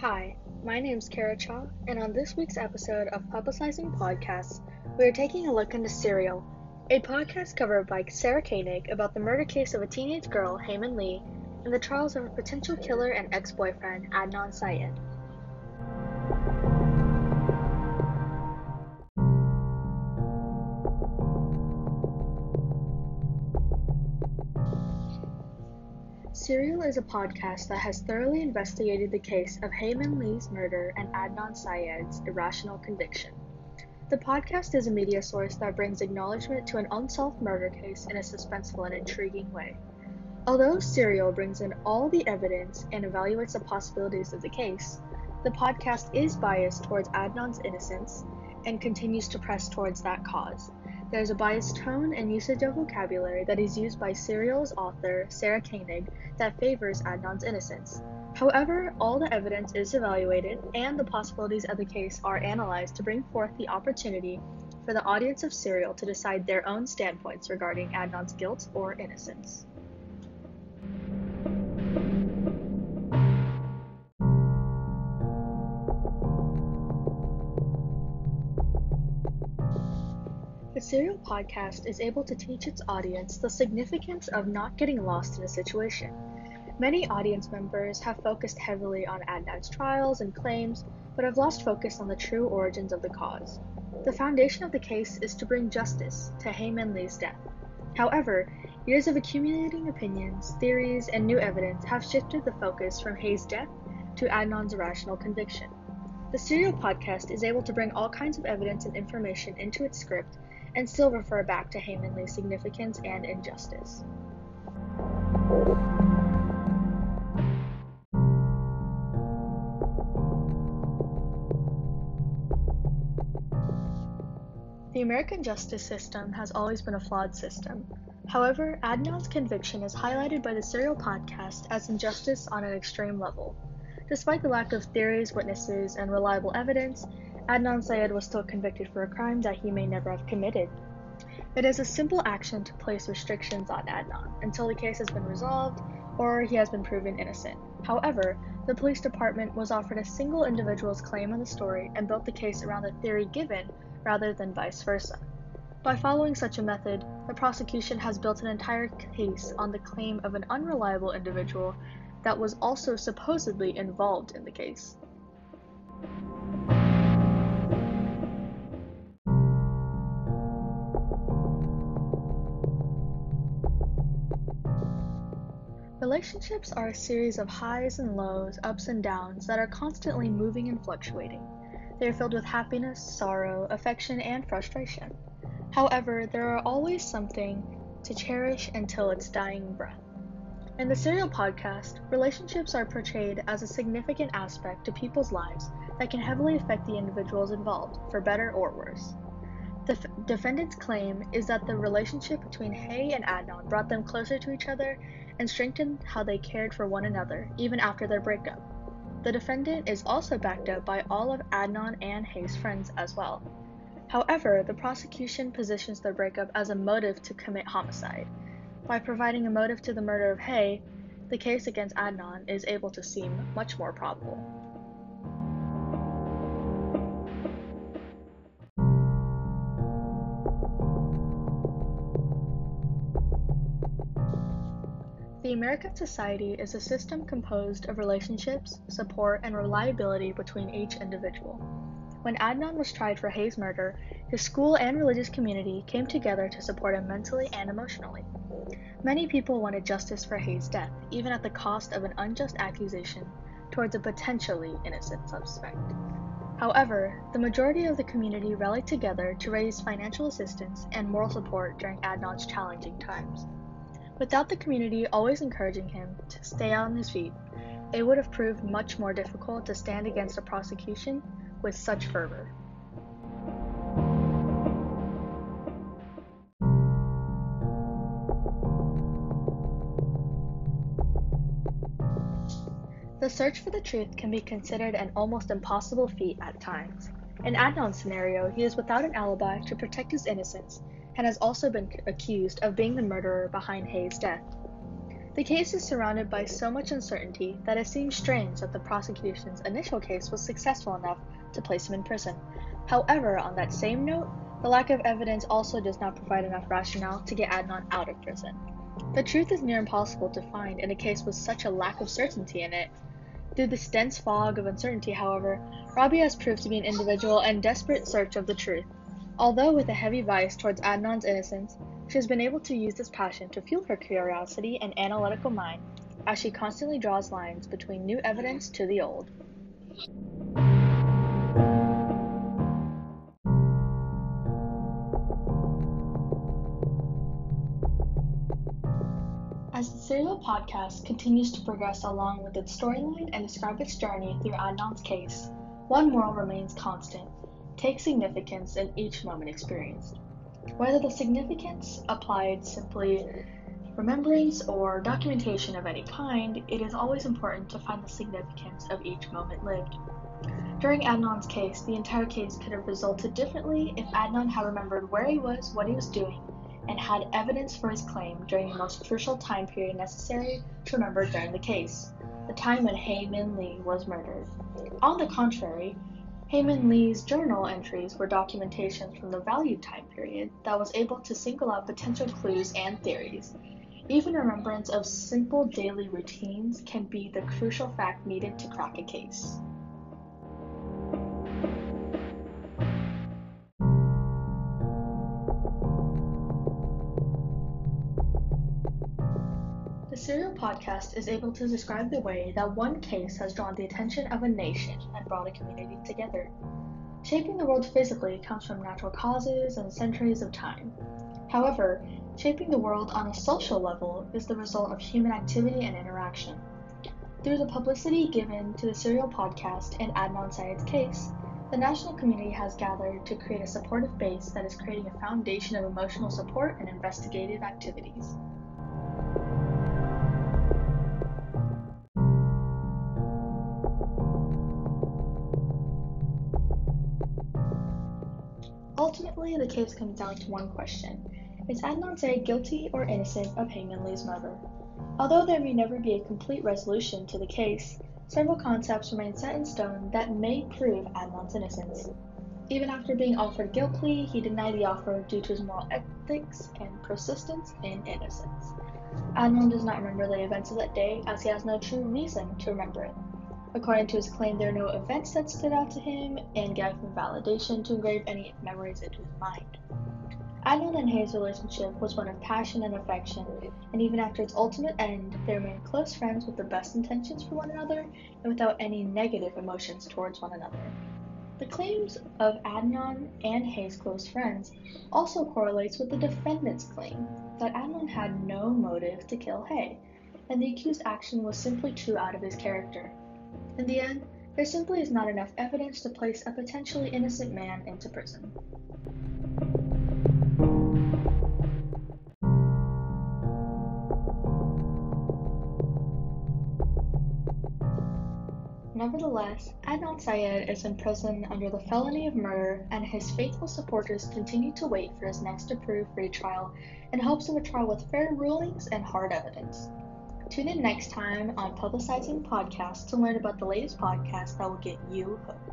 Hi, my name is Kara Cha, and on this week's episode of Publicizing Podcasts, we are taking a look into Serial, a podcast covered by Sarah Koenig about the murder case of a teenage girl, Hae-Min Lee, and the trials of a potential killer and ex boyfriend, Adnan Syed. Serial is a podcast that has thoroughly investigated the case of Hae-Min Lee's murder and Adnan Syed's irrational conviction. The podcast is a media source that brings acknowledgement to an unsolved murder case in a suspenseful and intriguing way. Although Serial brings in all the evidence and evaluates the possibilities of the case, the podcast is biased towards Adnan's innocence and continues to press towards that cause. There is a biased tone and usage of vocabulary that is used by Serial's author, Sarah Koenig, that favors Adnan's innocence. However, all the evidence is evaluated and the possibilities of the case are analyzed to bring forth the opportunity for the audience of Serial to decide their own standpoints regarding Adnan's guilt or innocence. The Serial podcast is able to teach its audience the significance of not getting lost in a situation. Many audience members have focused heavily on Adnan's trials and claims, but have lost focus on the true origins of the cause. The foundation of the case is to bring justice to Hae-Min Lee's death. However, years of accumulating opinions, theories, and new evidence have shifted the focus from Hae's death to Adnan's irrational conviction. The Serial podcast is able to bring all kinds of evidence and information into its script and still refer back to Hae-Min Lee's significance and injustice. The American justice system has always been a flawed system. However, Adnan's conviction is highlighted by the Serial podcast as injustice on an extreme level. Despite the lack of theories, witnesses, and reliable evidence, Adnan Syed was still convicted for a crime that he may never have committed. It is a simple action to place restrictions on Adnan until the case has been resolved or he has been proven innocent. However, the police department was offered a single individual's claim on the story and built the case around the theory given rather than vice versa. By following such a method, the prosecution has built an entire case on the claim of an unreliable individual that was also supposedly involved in the case. Relationships are a series of highs and lows, ups and downs that are constantly moving and fluctuating. They are filled with happiness, sorrow, affection, and frustration. However, there are always something to cherish until its dying breath. In the Serial podcast, relationships are portrayed as a significant aspect to people's lives that can heavily affect the individuals involved, for better or worse. Defendant's claim is that the relationship between Hae and Adnan brought them closer to each other and strengthened how they cared for one another even after their breakup. The defendant is also backed up by all of Adnan and Hae's friends as well. However, the prosecution positions their breakup as a motive to commit homicide. By providing a motive to the murder of Hae, the case against Adnan is able to seem much more probable. The American society is a system composed of relationships, support, and reliability between each individual. When Adnan was tried for Hae's murder, his school and religious community came together to support him mentally and emotionally. Many people wanted justice for Hae's death, even at the cost of an unjust accusation towards a potentially innocent suspect. However, the majority of the community rallied together to raise financial assistance and moral support during Adnan's challenging times. Without the community always encouraging him to stay on his feet, it would have proved much more difficult to stand against a prosecution with such fervor. The search for the truth can be considered an almost impossible feat at times. In Adnan's scenario, he is without an alibi to protect his innocence and has also been accused of being the murderer behind Hae's death. The case is surrounded by so much uncertainty that it seems strange that the prosecution's initial case was successful enough to place him in prison. However, on that same note, the lack of evidence also does not provide enough rationale to get Adnan out of prison. The truth is near impossible to find in a case with such a lack of certainty in it. Through this dense fog of uncertainty, however, Rabia has proved to be an individual in desperate search of the truth. Although with a heavy bias towards Adnan's innocence, she has been able to use this passion to fuel her curiosity and analytical mind as she constantly draws lines between new evidence to the old. As the serial podcast continues to progress along with its storyline and describe its journey through Adnan's case, one moral remains constant take significance in each moment experienced. Whether the significance applied simply remembrance or documentation of any kind, it is always important to find the significance of each moment lived. During Adnan's case, the entire case could have resulted differently if Adnan had remembered where he was, what he was doing, and had evidence for his claim during the most crucial time period necessary to remember during the case, the time when Hae Min Lee was murdered. On the contrary, Hae Min Lee's journal entries were documentation from the valued time period that was able to single out potential clues and theories. Even remembrance of simple daily routines can be the crucial fact needed to crack a case. Serial Podcast is able to describe the way that one case has drawn the attention of a nation and brought a community together. Shaping the world physically comes from natural causes and centuries of time. However, shaping the world on a social level is the result of human activity and interaction. Through the publicity given to the Serial Podcast and Adnan Syed's case, the national community has gathered to create a supportive base that is creating a foundation of emotional support and investigative activities. Ultimately, the case comes down to one question Is Adnan Syed guilty or innocent of Hae Min Lee's murder? Although there may never be a complete resolution to the case, several concepts remain set in stone that may prove Adnan's innocence. Even after being offered a guilt plea, he denied the offer due to his moral ethics and persistence in innocence. Adnan does not remember the events of that day as he has no true reason to remember it. According to his claim, there are no events that stood out to him and gave him validation to engrave any memories into his mind. Adnan and Hae's relationship was one of passion and affection, and even after its ultimate end, they remained close friends with the best intentions for one another and without any negative emotions towards one another. The claims of Adnan and Hae's close friends also correlates with the defendant's claim that Adnan had no motive to kill Hae, and the accused action was simply true out of his character. In the end, there simply is not enough evidence to place a potentially innocent man into prison. Nevertheless, Adnan Syed is in prison under the felony of murder, and his faithful supporters continue to wait for his next approved retrial in hopes of a trial with fair rulings and hard evidence. Tune in next time on Publicizing Podcasts to learn about the latest podcast that will get you hooked.